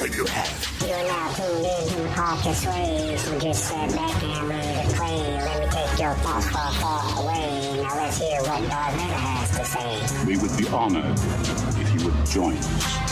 you have. You are now tuned in to so just sit back and ready to play. Let me take your thoughts far, far away. Now let's hear what Darth Vader has to say. We would be honored if you would join us.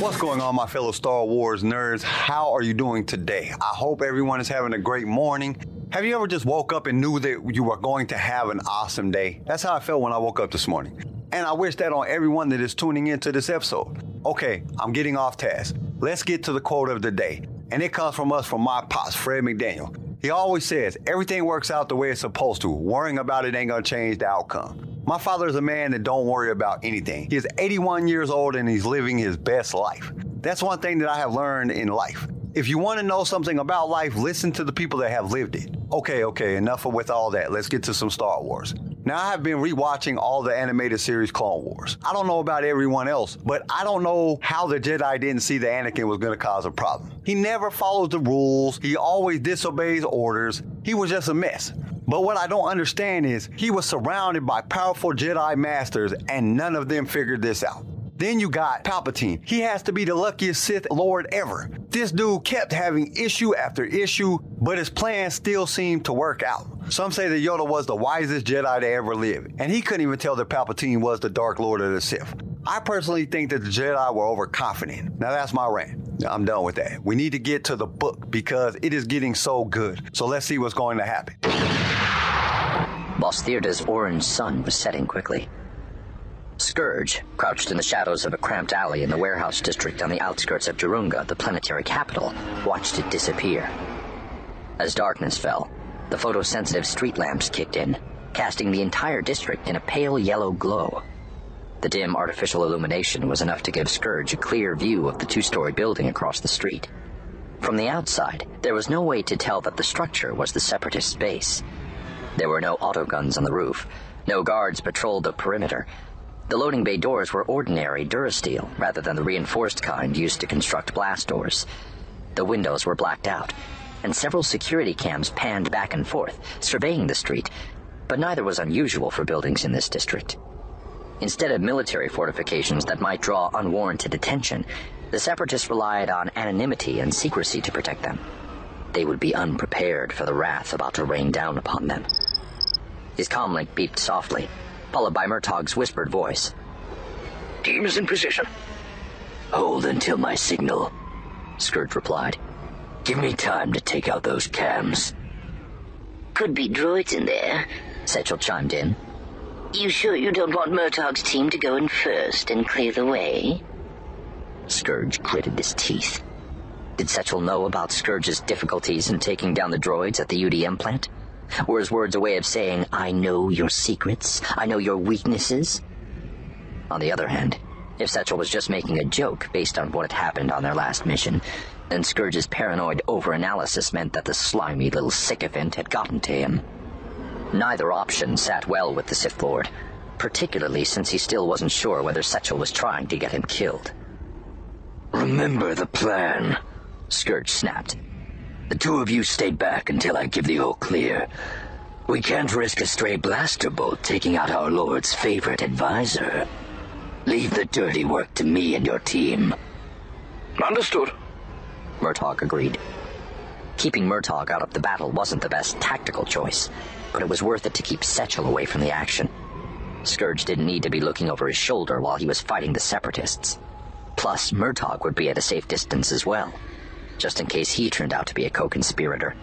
What's going on, my fellow Star Wars nerds? How are you doing today? I hope everyone is having a great morning. Have you ever just woke up and knew that you were going to have an awesome day? That's how I felt when I woke up this morning. And I wish that on everyone that is tuning into this episode. Okay, I'm getting off task. Let's get to the quote of the day. And it comes from us from my pops, Fred McDaniel. He always says, everything works out the way it's supposed to. Worrying about it ain't gonna change the outcome. My father is a man that don't worry about anything. He is 81 years old and he's living his best life. That's one thing that I have learned in life. If you want to know something about life, listen to the people that have lived it. Okay, okay, enough with all that. Let's get to some Star Wars. Now, I have been rewatching all the animated series Clone Wars. I don't know about everyone else, but I don't know how the Jedi didn't see that Anakin was going to cause a problem. He never follows the rules, he always disobeys orders. He was just a mess. But what I don't understand is he was surrounded by powerful Jedi masters and none of them figured this out. Then you got Palpatine. He has to be the luckiest Sith Lord ever. This dude kept having issue after issue, but his plan still seemed to work out. Some say that Yoda was the wisest Jedi to ever live, and he couldn't even tell that Palpatine was the Dark Lord of the Sith. I personally think that the Jedi were overconfident. Now that's my rant. I'm done with that. We need to get to the book because it is getting so good. So let's see what's going to happen. Bosthirda's orange sun was setting quickly. Scourge, crouched in the shadows of a cramped alley in the warehouse district on the outskirts of Jurunga, the planetary capital, watched it disappear. As darkness fell, the photosensitive street lamps kicked in, casting the entire district in a pale yellow glow. The dim artificial illumination was enough to give Scourge a clear view of the two story building across the street. From the outside, there was no way to tell that the structure was the Separatist base. There were no auto guns on the roof. No guards patrolled the perimeter. The loading bay doors were ordinary durasteel rather than the reinforced kind used to construct blast doors. The windows were blacked out, and several security cams panned back and forth, surveying the street, but neither was unusual for buildings in this district. Instead of military fortifications that might draw unwarranted attention, the separatists relied on anonymity and secrecy to protect them. They would be unprepared for the wrath about to rain down upon them. His comlink beeped softly, followed by Murtaugh's whispered voice. Team is in position. Hold until my signal, Scourge replied. Give me time to take out those cams. Could be droids in there, Sechel chimed in. You sure you don't want Murtaugh's team to go in first and clear the way? Scourge gritted his teeth. Did Sechel know about Scourge's difficulties in taking down the droids at the UDM plant? Were his words a way of saying, I know your secrets, I know your weaknesses? On the other hand, if Sechel was just making a joke based on what had happened on their last mission, then Scourge's paranoid overanalysis meant that the slimy little sycophant had gotten to him. Neither option sat well with the Sith Lord, particularly since he still wasn't sure whether Sechel was trying to get him killed. Remember the plan, Scourge snapped. The two of you stay back until I give the all clear. We can't risk a stray blaster bolt taking out our Lord's favorite advisor. Leave the dirty work to me and your team. Understood. Murtaugh agreed. Keeping Murtaugh out of the battle wasn't the best tactical choice, but it was worth it to keep Sechel away from the action. Scourge didn't need to be looking over his shoulder while he was fighting the Separatists. Plus, Murtaugh would be at a safe distance as well, just in case he turned out to be a co-conspirator.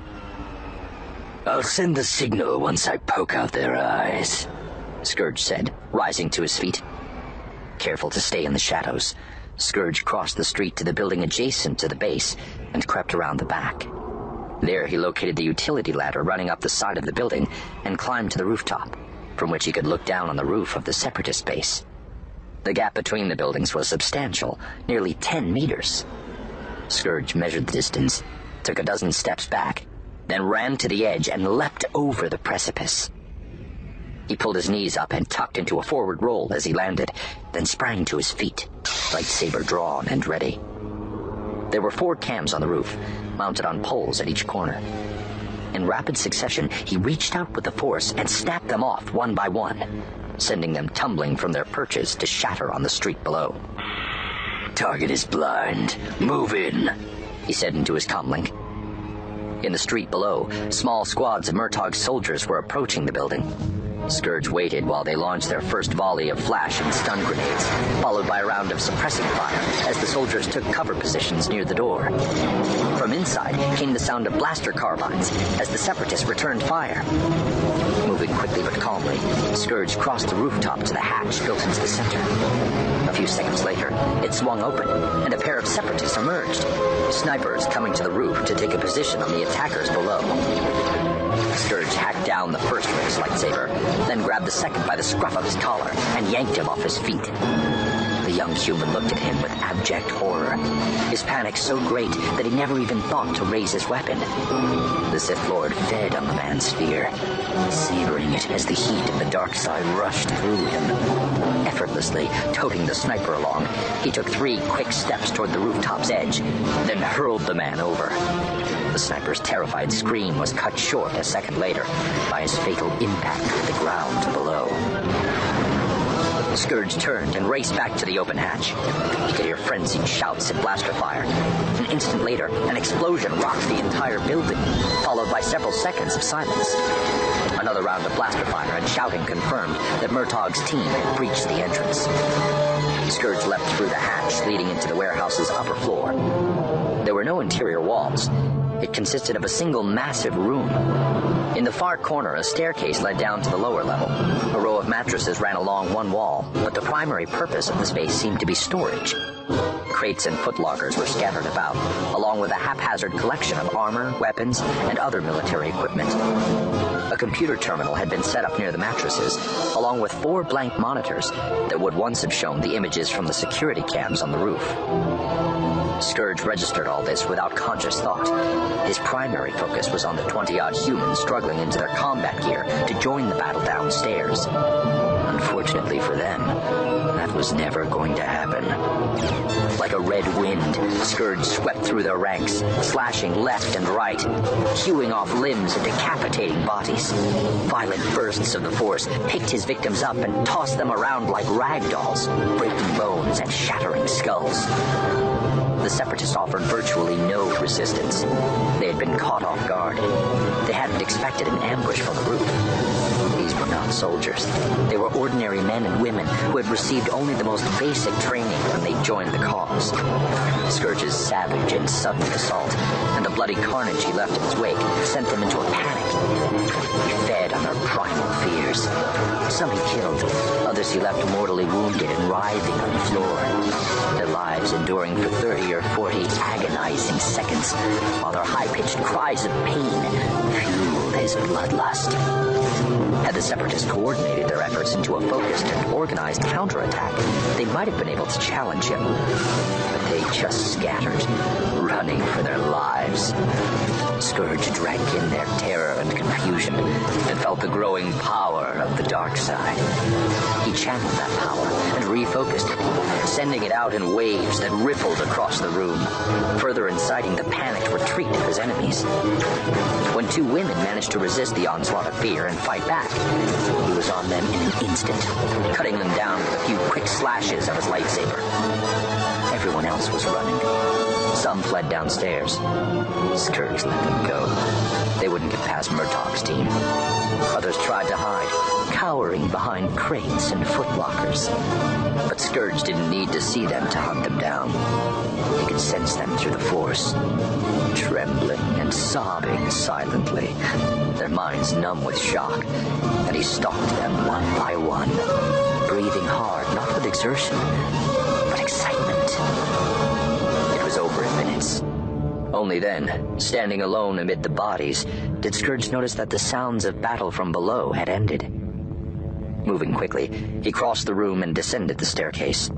I'll send the signal once I poke out their eyes, Scourge said, rising to his feet. Careful to stay in the shadows, Scourge crossed the street to the building adjacent to the base and crept around the back. There he located the utility ladder running up the side of the building and climbed to the rooftop, from which he could look down on the roof of the Separatist base. The gap between the buildings was substantial, nearly 10 meters. Scourge measured the distance, took a dozen steps back, then ran to the edge and leapt over the precipice. He pulled his knees up and tucked into a forward roll as he landed, then sprang to his feet, lightsaber drawn and ready. There were four cams on the roof, mounted on poles at each corner. In rapid succession, he reached out with the force and snapped them off one by one, sending them tumbling from their perches to shatter on the street below. Target is blind. Move in, he said into his comlink. In the street below, small squads of Murtaugh's soldiers were approaching the building. Scourge waited while they launched their first volley of flash and stun grenades, followed by a round of suppressing fire as the soldiers took cover positions near the door. From inside came the sound of blaster carbines as the separatists returned fire. Moving quickly but calmly, Scourge crossed the rooftop to the hatch built into the center. A few seconds later, it swung open, and a pair of separatists emerged, snipers coming to the roof to take a position on the attackers below. Scourge hacked down the first with his lightsaber, then grabbed the second by the scruff of his collar and yanked him off his feet. The young human looked at him with abject horror, his panic so great that he never even thought to raise his weapon. The Sith Lord fed on the man's fear, savoring it as the heat of the dark side rushed through him. Effortlessly, toting the sniper along, he took three quick steps toward the rooftop's edge, then hurled the man over. The sniper's terrified scream was cut short a second later by his fatal impact with the ground below. Scourge turned and raced back to the open hatch. He could hear frenzied shouts and blaster fire. An instant later, an explosion rocked the entire building, followed by several seconds of silence. Another round of blaster fire and shouting confirmed that Murtaugh's team had breached the entrance. Scourge leapt through the hatch leading into the warehouse's upper floor. There were no interior walls. It consisted of a single massive room. In the far corner, a staircase led down to the lower level. A row of mattresses ran along one wall, but the primary purpose of the space seemed to be storage. Crates and footlockers were scattered about, along with a haphazard collection of armor, weapons, and other military equipment. A computer terminal had been set up near the mattresses, along with four blank monitors that would once have shown the images from the security cams on the roof. Scourge registered all this without conscious thought. His primary focus was on the 20 odd humans struggling into their combat gear to join the battle downstairs. Unfortunately for them, that was never going to happen. Like a red wind, Scourge swept through their ranks, slashing left and right, hewing off limbs and decapitating bodies. Violent bursts of the Force picked his victims up and tossed them around like rag dolls, breaking bones and shattering skulls the Separatists offered virtually no resistance. They had been caught off guard. They hadn't expected an ambush from the roof. Not soldiers. They were ordinary men and women who had received only the most basic training when they joined the cause. Scourge's savage and sudden assault and the bloody carnage he left in his wake sent them into a panic. He fed on their primal fears. Some he killed, others he left mortally wounded and writhing on the floor. Their lives enduring for 30 or 40 agonizing seconds, while their high-pitched cries of pain fueled his bloodlust. Had the Separatists coordinated their efforts into a focused and organized counterattack, they might have been able to challenge him. But they just scattered, running for their lives. Scourge drank in their terror and confusion and felt the growing power of the dark side. He channeled that power and refocused it, sending it out in waves that rippled across the room, further inciting the panicked retreat of his enemies. When two women managed to resist the onslaught of fear and fight back, he was on them in an instant, cutting them down with a few quick slashes of his lightsaber. Everyone else was running. Some fled downstairs. Scourge let them go. They wouldn't get past Murtaugh's team. Others tried to hide, cowering behind crates and footlockers. But Scourge didn't need to see them to hunt them down. He could sense them through the Force, trembling and sobbing silently, their minds numb with shock, and he stalked them one by one, breathing hard, not with exertion, Only then, standing alone amid the bodies, did Scourge notice that the sounds of battle from below had ended. Moving quickly, he crossed the room and descended the staircase.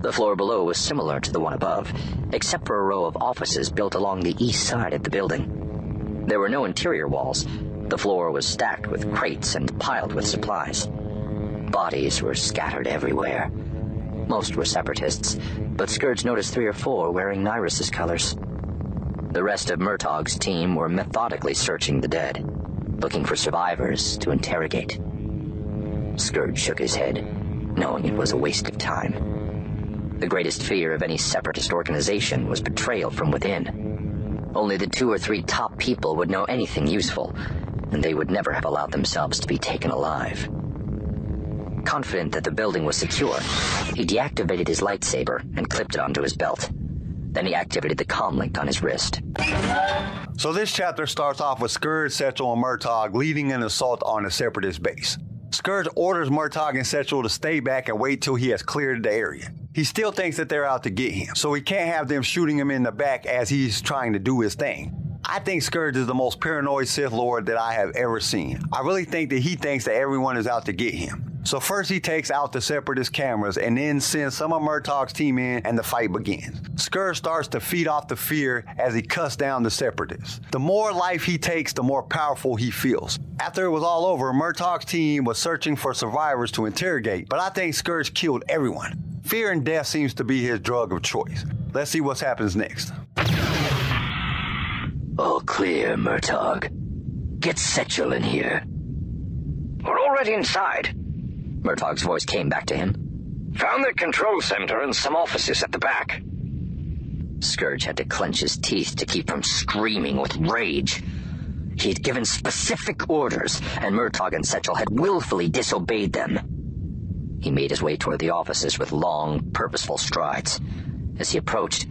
The floor below was similar to the one above, except for a row of offices built along the east side of the building. There were no interior walls. The floor was stacked with crates and piled with supplies. Bodies were scattered everywhere. Most were separatists, but Scourge noticed three or four wearing Nyriss's colors. The rest of Murtaugh's team were methodically searching the dead, looking for survivors to interrogate. Scourge shook his head, knowing it was a waste of time. The greatest fear of any separatist organization was betrayal from within. Only the two or three top people would know anything useful, and they would never have allowed themselves to be taken alive. Confident that the building was secure, he deactivated his lightsaber and clipped it onto his belt. Then he activated the comm link on his wrist. So this chapter starts off with Scourge, Sechel, and Murtaugh leading an assault on a separatist base. Scourge orders Murtaugh and Sechel to stay back and wait till he has cleared the area. He still thinks that they're out to get him, so he can't have them shooting him in the back as he's trying to do his thing. I think Scourge is the most paranoid Sith Lord that I have ever seen. I really think that he thinks that everyone is out to get him. So first he takes out the separatist cameras and then sends some of Murtaugh's team in and the fight begins. Scourge starts to feed off the fear as he cuts down the separatists. The more life he takes, the more powerful he feels. After it was all over, Murtaugh's team was searching for survivors to interrogate, but I think Scourge killed everyone. Fear and death seems to be his drug of choice. Let's see what happens next. All clear, Murtaugh. Get Sechel in here. We're already inside. Murtaugh's voice came back to him. Found the control center and some offices at the back. Scourge had to clench his teeth to keep from screaming with rage. He had given specific orders, and Murtaugh and Sechel had willfully disobeyed them. He made his way toward the offices with long, purposeful strides. As he approached,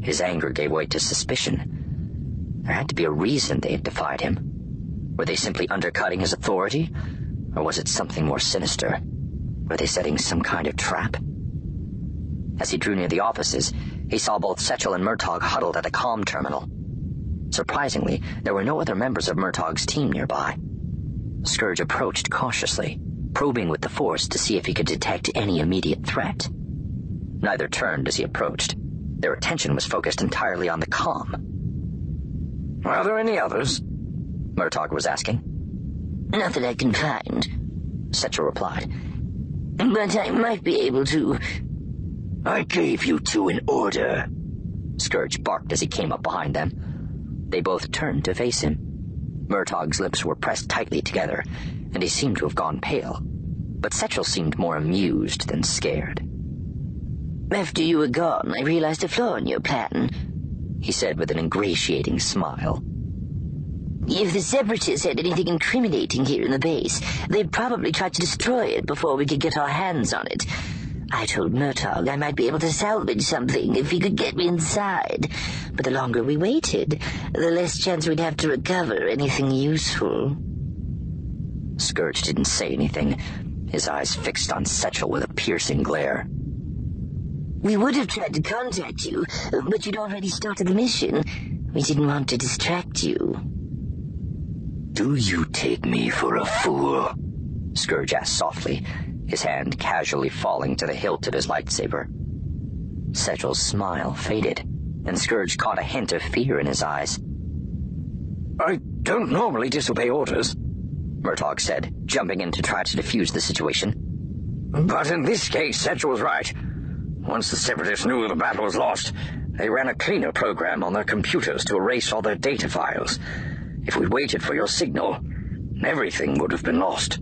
his anger gave way to suspicion. There had to be a reason they had defied him. Were they simply undercutting his authority? Or was it something more sinister? Were they setting some kind of trap? As he drew near the offices, he saw both Sechel and Murtaugh huddled at a comm terminal. Surprisingly, there were no other members of Murtaugh's team nearby. Scourge approached cautiously, probing with the Force to see if he could detect any immediate threat. Neither turned as he approached. Their attention was focused entirely on the comm. Are there any others? Murtaugh was asking. Not that I can find, Sechel replied. But I might be able to. I gave you two an order. Scourge barked as he came up behind them. They both turned to face him. Murtaugh's lips were pressed tightly together, and he seemed to have gone pale. But Sechel seemed more amused than scared. After you were gone, I realized a flaw in your plan, he said with an ingratiating smile. If the Separatists had anything incriminating here in the base, they'd probably try to destroy it before we could get our hands on it. I told Murtaugh I might be able to salvage something if he could get me inside, but the longer we waited, the less chance we'd have to recover anything useful. Scourge didn't say anything, his eyes fixed on Sechel with a piercing glare. We would have tried to contact you, but you'd already started the mission. We didn't want to distract you. Do you take me for a fool? Scourge asked softly, his hand casually falling to the hilt of his lightsaber. Sechel's smile faded, and Scourge caught a hint of fear in his eyes. I don't normally disobey orders, Murtaugh said, jumping in to try to defuse the situation. But in this case, Sechel was right. Once the Separatists knew the battle was lost, they ran a cleaner program on their computers to erase all their data files. If we'd waited for your signal, everything would have been lost.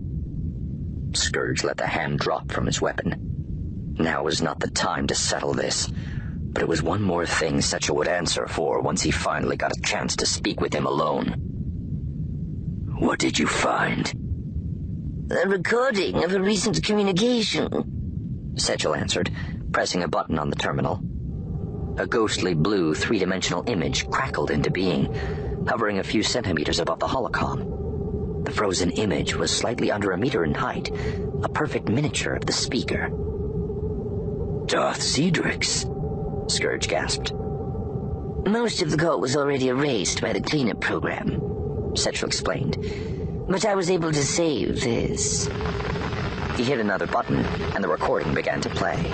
Scourge let the hand drop from his weapon. Now was not the time to settle this, but it was one more thing Sechel would answer for once he finally got a chance to speak with him alone. What did you find? A recording of a recent communication, Sechel answered, pressing a button on the terminal. A ghostly blue three-dimensional image crackled into being, hovering a few centimeters above the holocom. The frozen image was slightly under a meter in height, a perfect miniature of the speaker. Darth Xedrix, Scourge gasped. Most of the call was already erased by the cleanup program, Sechel explained. But I was able to save this. He hit another button, and the recording began to play.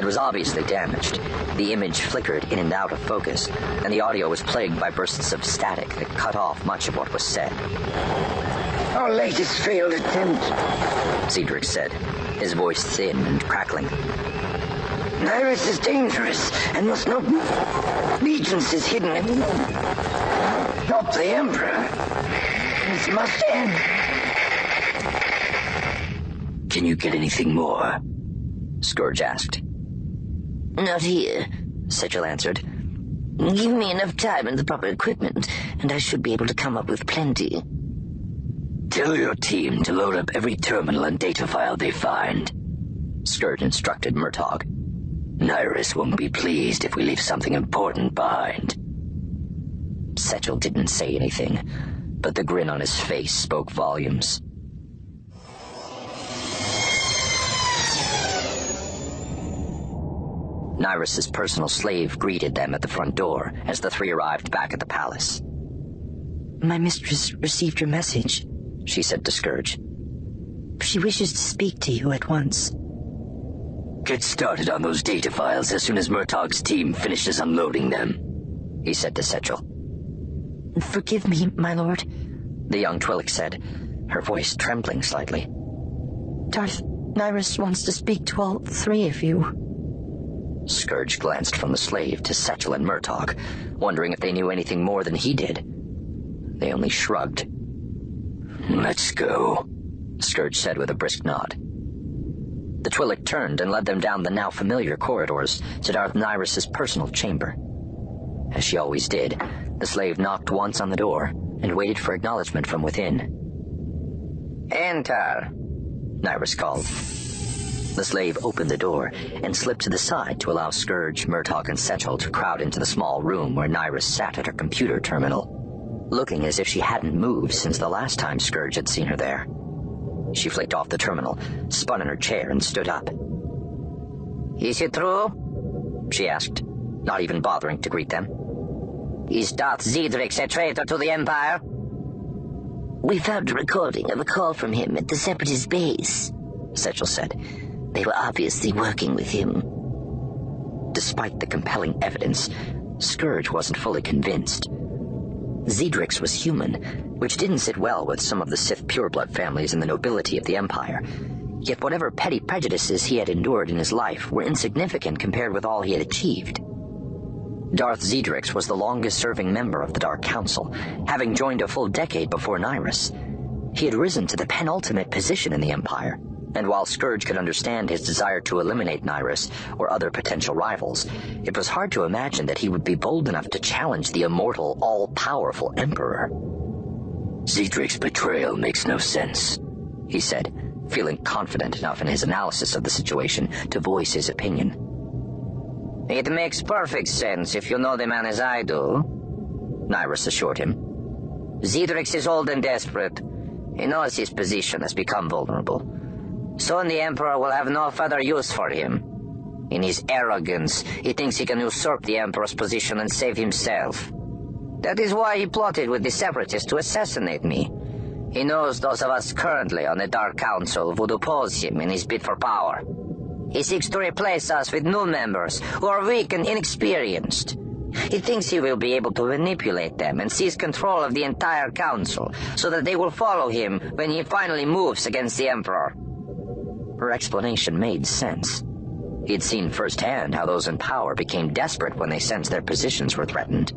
It was obviously damaged. The image flickered in and out of focus, and the audio was plagued by bursts of static that cut off much of what was said. Our latest failed attempt, Xedrix said, his voice thin and crackling. Iris is dangerous and must not move. Legions is hidden in Stop the Emperor. This must end. Can you get anything more? Scourge asked. Not here, Sechel answered. Give me enough time and the proper equipment, and I should be able to come up with plenty. Tell your team to load up every terminal and data file they find. Scourge instructed Murtaugh. Nyriss won't be pleased if we leave something important behind. Sechel didn't say anything, but the grin on his face spoke volumes. Nyriss's personal slave greeted them at the front door as the three arrived back at the palace. My mistress received your message, she said to Scourge. She wishes to speak to you at once. Get started on those data files as soon as Murtaugh's team finishes unloading them, he said to Sechel. Forgive me, my lord, the young Twi'lek said, her voice trembling slightly. Darth Nyriss wants to speak to all three of you. Scourge glanced from the slave to Sechel and Murtaugh, wondering if they knew anything more than he did. They only shrugged. Let's go, Scourge said with a brisk nod. The Twi'lek turned and led them down the now familiar corridors to Darth Nyriss's personal chamber. As she always did, the slave knocked once on the door and waited for acknowledgement from within. Enter, Nyriss called. The slave opened the door and slipped to the side to allow Scourge, Murtaugh, and Sechel to crowd into the small room where Nyriss sat at her computer terminal, looking as if she hadn't moved since the last time Scourge had seen her there. She flicked off the terminal, spun in her chair, and stood up. Is it true? She asked, not even bothering to greet them. Is Darth Xedrix a traitor to the Empire? We found a recording of a call from him at the Separatist base, Sechel said. They were obviously working with him. Despite the compelling evidence, Scourge wasn't fully convinced. Xedrix was human, which didn't sit well with some of the Sith pureblood families in the nobility of the Empire. Yet whatever petty prejudices he had endured in his life were insignificant compared with all he had achieved. Darth Xedrix was the longest-serving member of the Dark Council, having joined a full decade before Nyriss. He had risen to the penultimate position in the Empire, and while Scourge could understand his desire to eliminate Nyriss or other potential rivals, it was hard to imagine that he would be bold enough to challenge the immortal, all-powerful Emperor. Xedrix's betrayal makes no sense, he said, feeling confident enough in his analysis of the situation to voice his opinion. It makes perfect sense if you know the man as I do, Nyriss assured him. Xedrix is old and desperate. He knows his position has become vulnerable. Soon the Emperor will have no further use for him. In his arrogance, he thinks he can usurp the Emperor's position and save himself. That is why he plotted with the Separatists to assassinate me. He knows those of us currently on the Dark Council would oppose him in his bid for power. He seeks to replace us with new members who are weak and inexperienced. He thinks he will be able to manipulate them and seize control of the entire council so that they will follow him when he finally moves against the Emperor. Her explanation made sense. He had seen firsthand how those in power became desperate when they sensed their positions were threatened.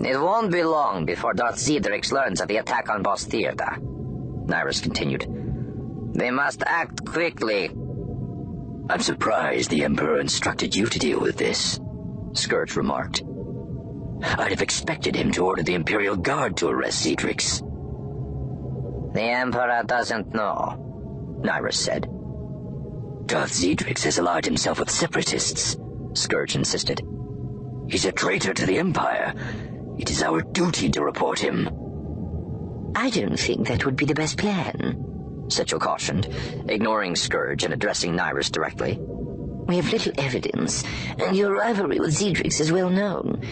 It won't be long before Darth Xedrix learns of the attack on Boss Theater, Nyriss continued. They must act quickly. I'm surprised the Emperor instructed you to deal with this, Scourge remarked. I'd have expected him to order the Imperial Guard to arrest Xedrix. The Emperor doesn't know. Nyriss said. Darth Xedrix has allied himself with separatists, Scourge insisted. He's a traitor to the Empire. It is our duty to report him. I don't think that would be the best plan, Sechel cautioned, ignoring Scourge and addressing Nyriss directly. We have little evidence, and your rivalry with Xedrix is well known.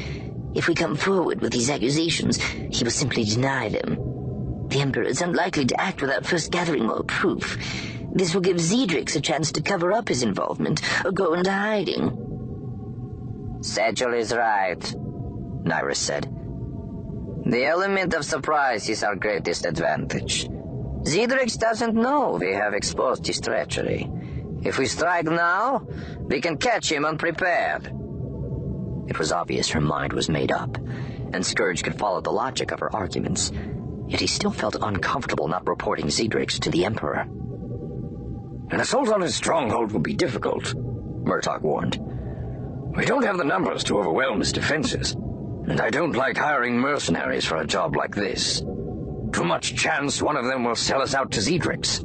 If we come forward with these accusations, he will simply deny them. The Emperor is unlikely to act without first gathering more proof. This will give Xedrix a chance to cover up his involvement or go into hiding. Sechel is right, Nyriss said. The element of surprise is our greatest advantage. Xedrix doesn't know we have exposed his treachery. If we strike now, we can catch him unprepared. It was obvious her mind was made up, and Scourge could follow the logic of her arguments yet he still felt uncomfortable not reporting Xedrix to the Emperor. An assault on his stronghold would be difficult, Murtaugh warned. We don't have the numbers to overwhelm his defenses, and I don't like hiring mercenaries for a job like this. Too much chance one of them will sell us out to Xedrix.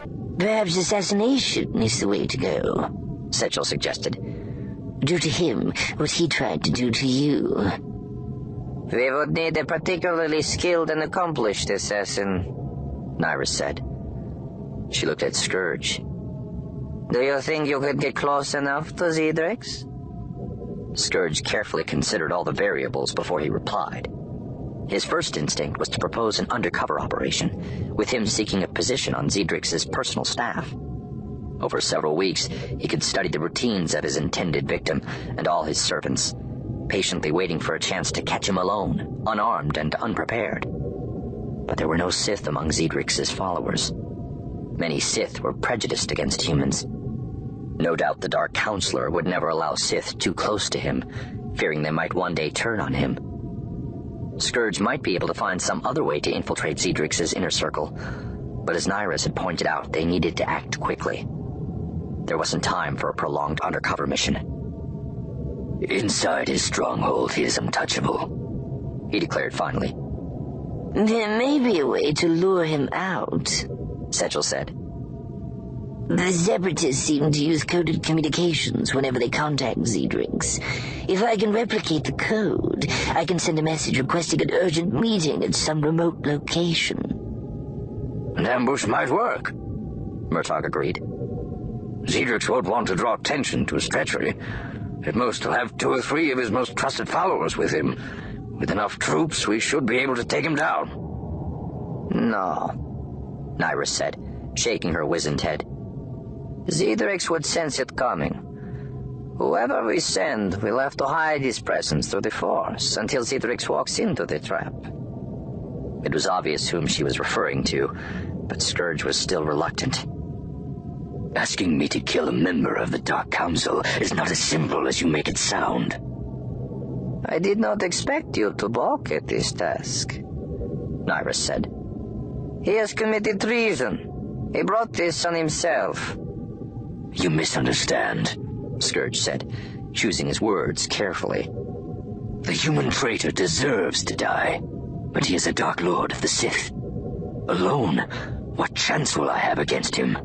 Perhaps assassination is the way to go, Sechel suggested. Do to him what he tried to do to you. We would need a particularly skilled and accomplished assassin, Nyriss said. She looked at Scourge. Do you think you could get close enough to Xedrix? Scourge carefully considered all the variables before he replied. His first instinct was to propose an undercover operation, with him seeking a position on Xedrix's personal staff. Over several weeks, he could study the routines of his intended victim and all his servants, patiently waiting for a chance to catch him alone, unarmed and unprepared. But there were no Sith among Xedrix's followers. Many Sith were prejudiced against humans. No doubt the Dark Counselor would never allow Sith too close to him, fearing they might one day turn on him. Scourge might be able to find some other way to infiltrate Xedrix's inner circle, but as Nyriss had pointed out, they needed to act quickly. There wasn't time for a prolonged undercover mission. Inside his stronghold, he is untouchable, he declared finally. There may be a way to lure him out, Sechel said. The Separatists seem to use coded communications whenever they contact Xedrix. If I can replicate the code, I can send a message requesting an urgent meeting at some remote location. An ambush might work, Murtaugh agreed. Xedrix won't want to draw attention to his treachery. At most, he'll have two or three of his most trusted followers with him. With enough troops, we should be able to take him down. No, Nyriss said, shaking her wizened head. Xedrix would sense it coming. Whoever we send will have to hide his presence through the Force until Xedrix walks into the trap. It was obvious whom she was referring to, but Scourge was still reluctant. Asking me to kill a member of the Dark Council is not as simple as you make it sound. I did not expect you to balk at this task, Nyriss said. He has committed treason. He brought this on himself. You misunderstand, Scourge said, choosing his words carefully. The human traitor deserves to die, but he is a Dark Lord of the Sith. Alone, what chance will I have against him?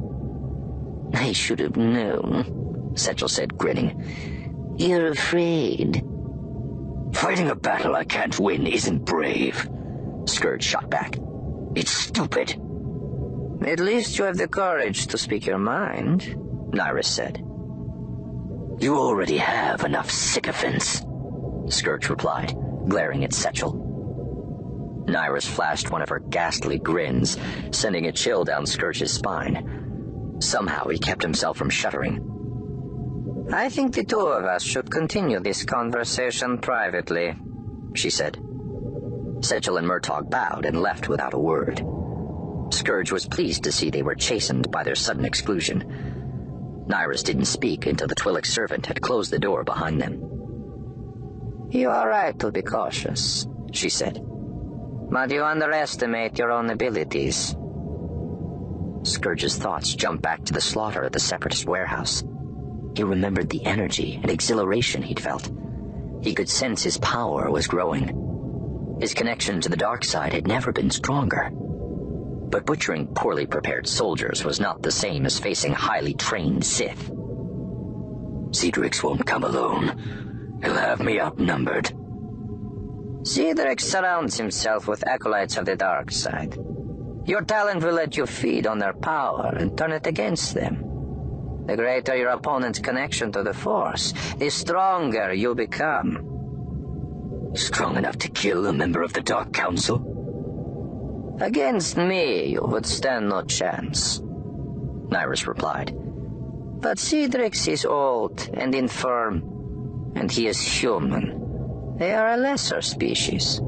I should have known, Sechel said, grinning. You're afraid. Fighting a battle I can't win isn't brave, Scourge shot back. It's stupid. At least you have the courage to speak your mind, Nyriss said. You already have enough sycophants, Scourge replied, glaring at Sechel. Nyriss flashed one of her ghastly grins, sending a chill down Scourge's spine. Somehow he kept himself from shuddering. I think the two of us should continue this conversation privately, she said. Sechel and Murtaugh bowed and left without a word. Scourge was pleased to see they were chastened by their sudden exclusion. Nyriss didn't speak until the Twi'lek servant had closed the door behind them. You are right to be cautious, she said. But you underestimate your own abilities. Scourge's thoughts jumped back to the slaughter at the Separatist warehouse. He remembered the energy and exhilaration he'd felt. He could sense his power was growing. His connection to the dark side had never been stronger. But butchering poorly prepared soldiers was not the same as facing highly trained Sith. Xedrix won't come alone. He'll have me outnumbered. Xedrix surrounds himself with acolytes of the dark side. Your talent will let you feed on their power and turn it against them. The greater your opponent's connection to the Force, the stronger you become. Strong enough to kill a member of the Dark Council? Against me, you would stand no chance, Nyriss replied. But Xedrix is old and infirm, and he is human. They are a lesser species.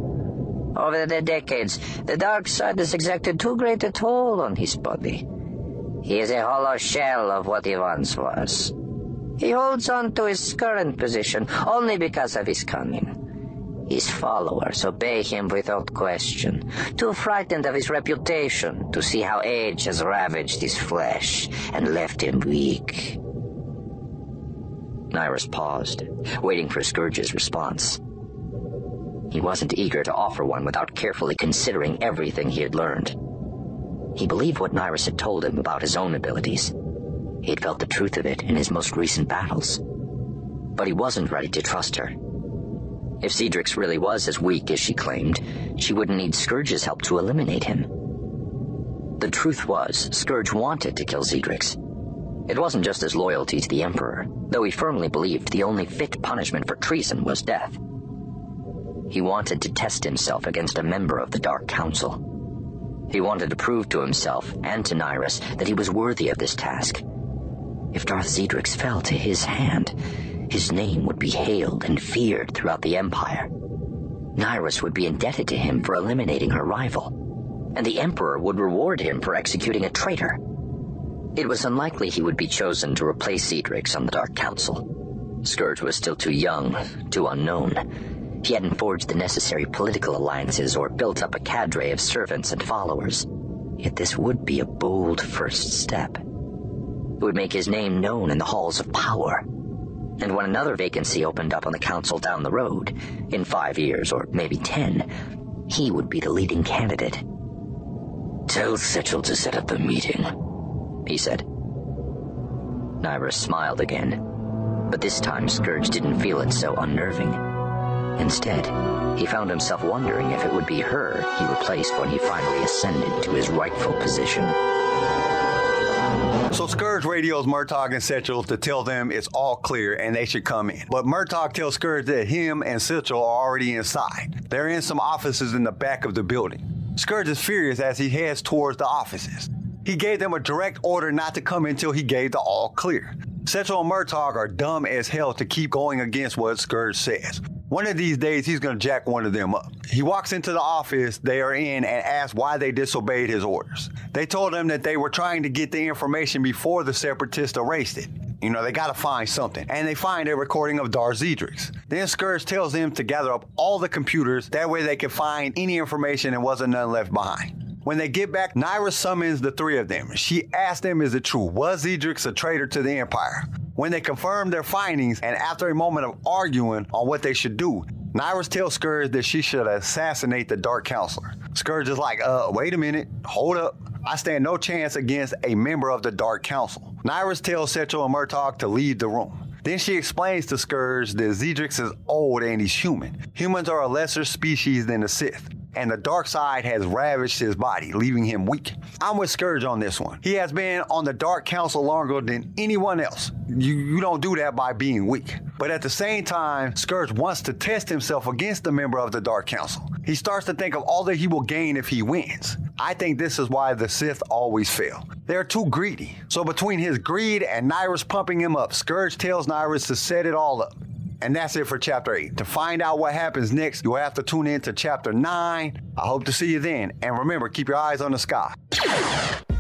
Over the decades, the dark side has exacted too great a toll on his body. He is a hollow shell of what he once was. He holds on to his current position only because of his cunning. His followers obey him without question, too frightened of his reputation to see how age has ravaged his flesh and left him weak. Nyriss paused, waiting for Scourge's response. He wasn't eager to offer one without carefully considering everything he had learned. He believed what Nyriss had told him about his own abilities. He had felt the truth of it in his most recent battles. But he wasn't ready to trust her. If Xedrix really was as weak as she claimed, she wouldn't need Scourge's help to eliminate him. The truth was, Scourge wanted to kill Xedrix. It wasn't just his loyalty to the Emperor, though he firmly believed the only fit punishment for treason was death. He wanted to test himself against a member of the Dark Council. He wanted to prove to himself and to Nyriss that he was worthy of this task. If Darth Xedrix fell to his hand, his name would be hailed and feared throughout the Empire. Nyriss would be indebted to him for eliminating her rival, and the Emperor would reward him for executing a traitor. It was unlikely he would be chosen to replace Xedrix on the Dark Council. Scourge was still too young, too unknown, he hadn't forged the necessary political alliances or built up a cadre of servants and followers. Yet this would be a bold first step. It would make his name known in the halls of power. And when another vacancy opened up on the council down the road, in five years or maybe ten, he would be the leading candidate. Tell Sechel to set up a meeting, he said. Nyriss smiled again, but this time Scourge didn't feel it so unnerving. Instead, he found himself wondering if it would be her he replaced when he finally ascended to his rightful position. So Scourge radios Murtaugh and Sechel to tell them it's all clear and they should come in. But Murtaugh tells Scourge that him and Sechel are already inside. They're in some offices in the back of the building. Scourge is furious as he heads towards the offices. He gave them a direct order not to come until he gave the all clear. Sechel and Murtaugh are dumb as hell to keep going against what Scourge says. One of these days, he's going to jack one of them up. He walks into the office they are in and asks why they disobeyed his orders. They told him that they were trying to get the information before the separatists erased it. You know, they gotta find something. And they find a recording of Darth Xedrix. Then Scourge tells them to gather up all the computers, that way they can find any information and wasn't none left behind. When they get back, Nyriss summons the three of them. She asks them, is it true? Was Xedrix a traitor to the Empire? When they confirm their findings, and after a moment of arguing on what they should do, Nyriss tells Scourge that she should assassinate the Dark Counselor. Scourge is like, uh, wait a minute, hold up. I stand no chance against a member of the Dark Council. Nyriss tells Sechel and Murtaugh to leave the room. Then she explains to Scourge that Xedrix is old and he's human. Humans are a lesser species than the Sith and the dark side has ravaged his body, leaving him weak. I'm with Scourge on this one. He has been on the Dark Council longer than anyone else. You, you don't do that by being weak. But at the same time, Scourge wants to test himself against a member of the Dark Council. He starts to think of all that he will gain if he wins. I think this is why the Sith always fail. They're too greedy. So between his greed and Nyriss pumping him up, Scourge tells Nyriss to set it all up. And that's it for chapter 8. To find out what happens next, you'll have to tune in to chapter 9. I hope to see you then. And remember, keep your eyes on the sky.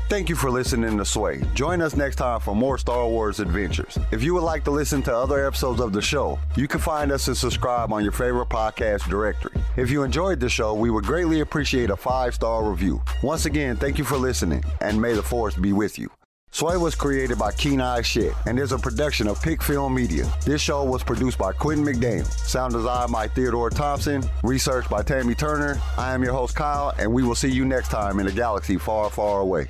Thank you for listening to Sway. Join us next time for more Star Wars adventures. If you would like to listen to other episodes of the show, you can find us and subscribe on your favorite podcast directory. If you enjoyed the show, we would greatly appreciate a five star review. Once again, thank you for listening, and may the Force be with you. Sway was created by Keen Eye Shit and is a production of Pick Film Media. This show was produced by Quentin McDaniel. Sound design by Theodore Thompson. Research by Tammy Turner. I am your host, Kyle, and we will see you next time in a galaxy far, far away.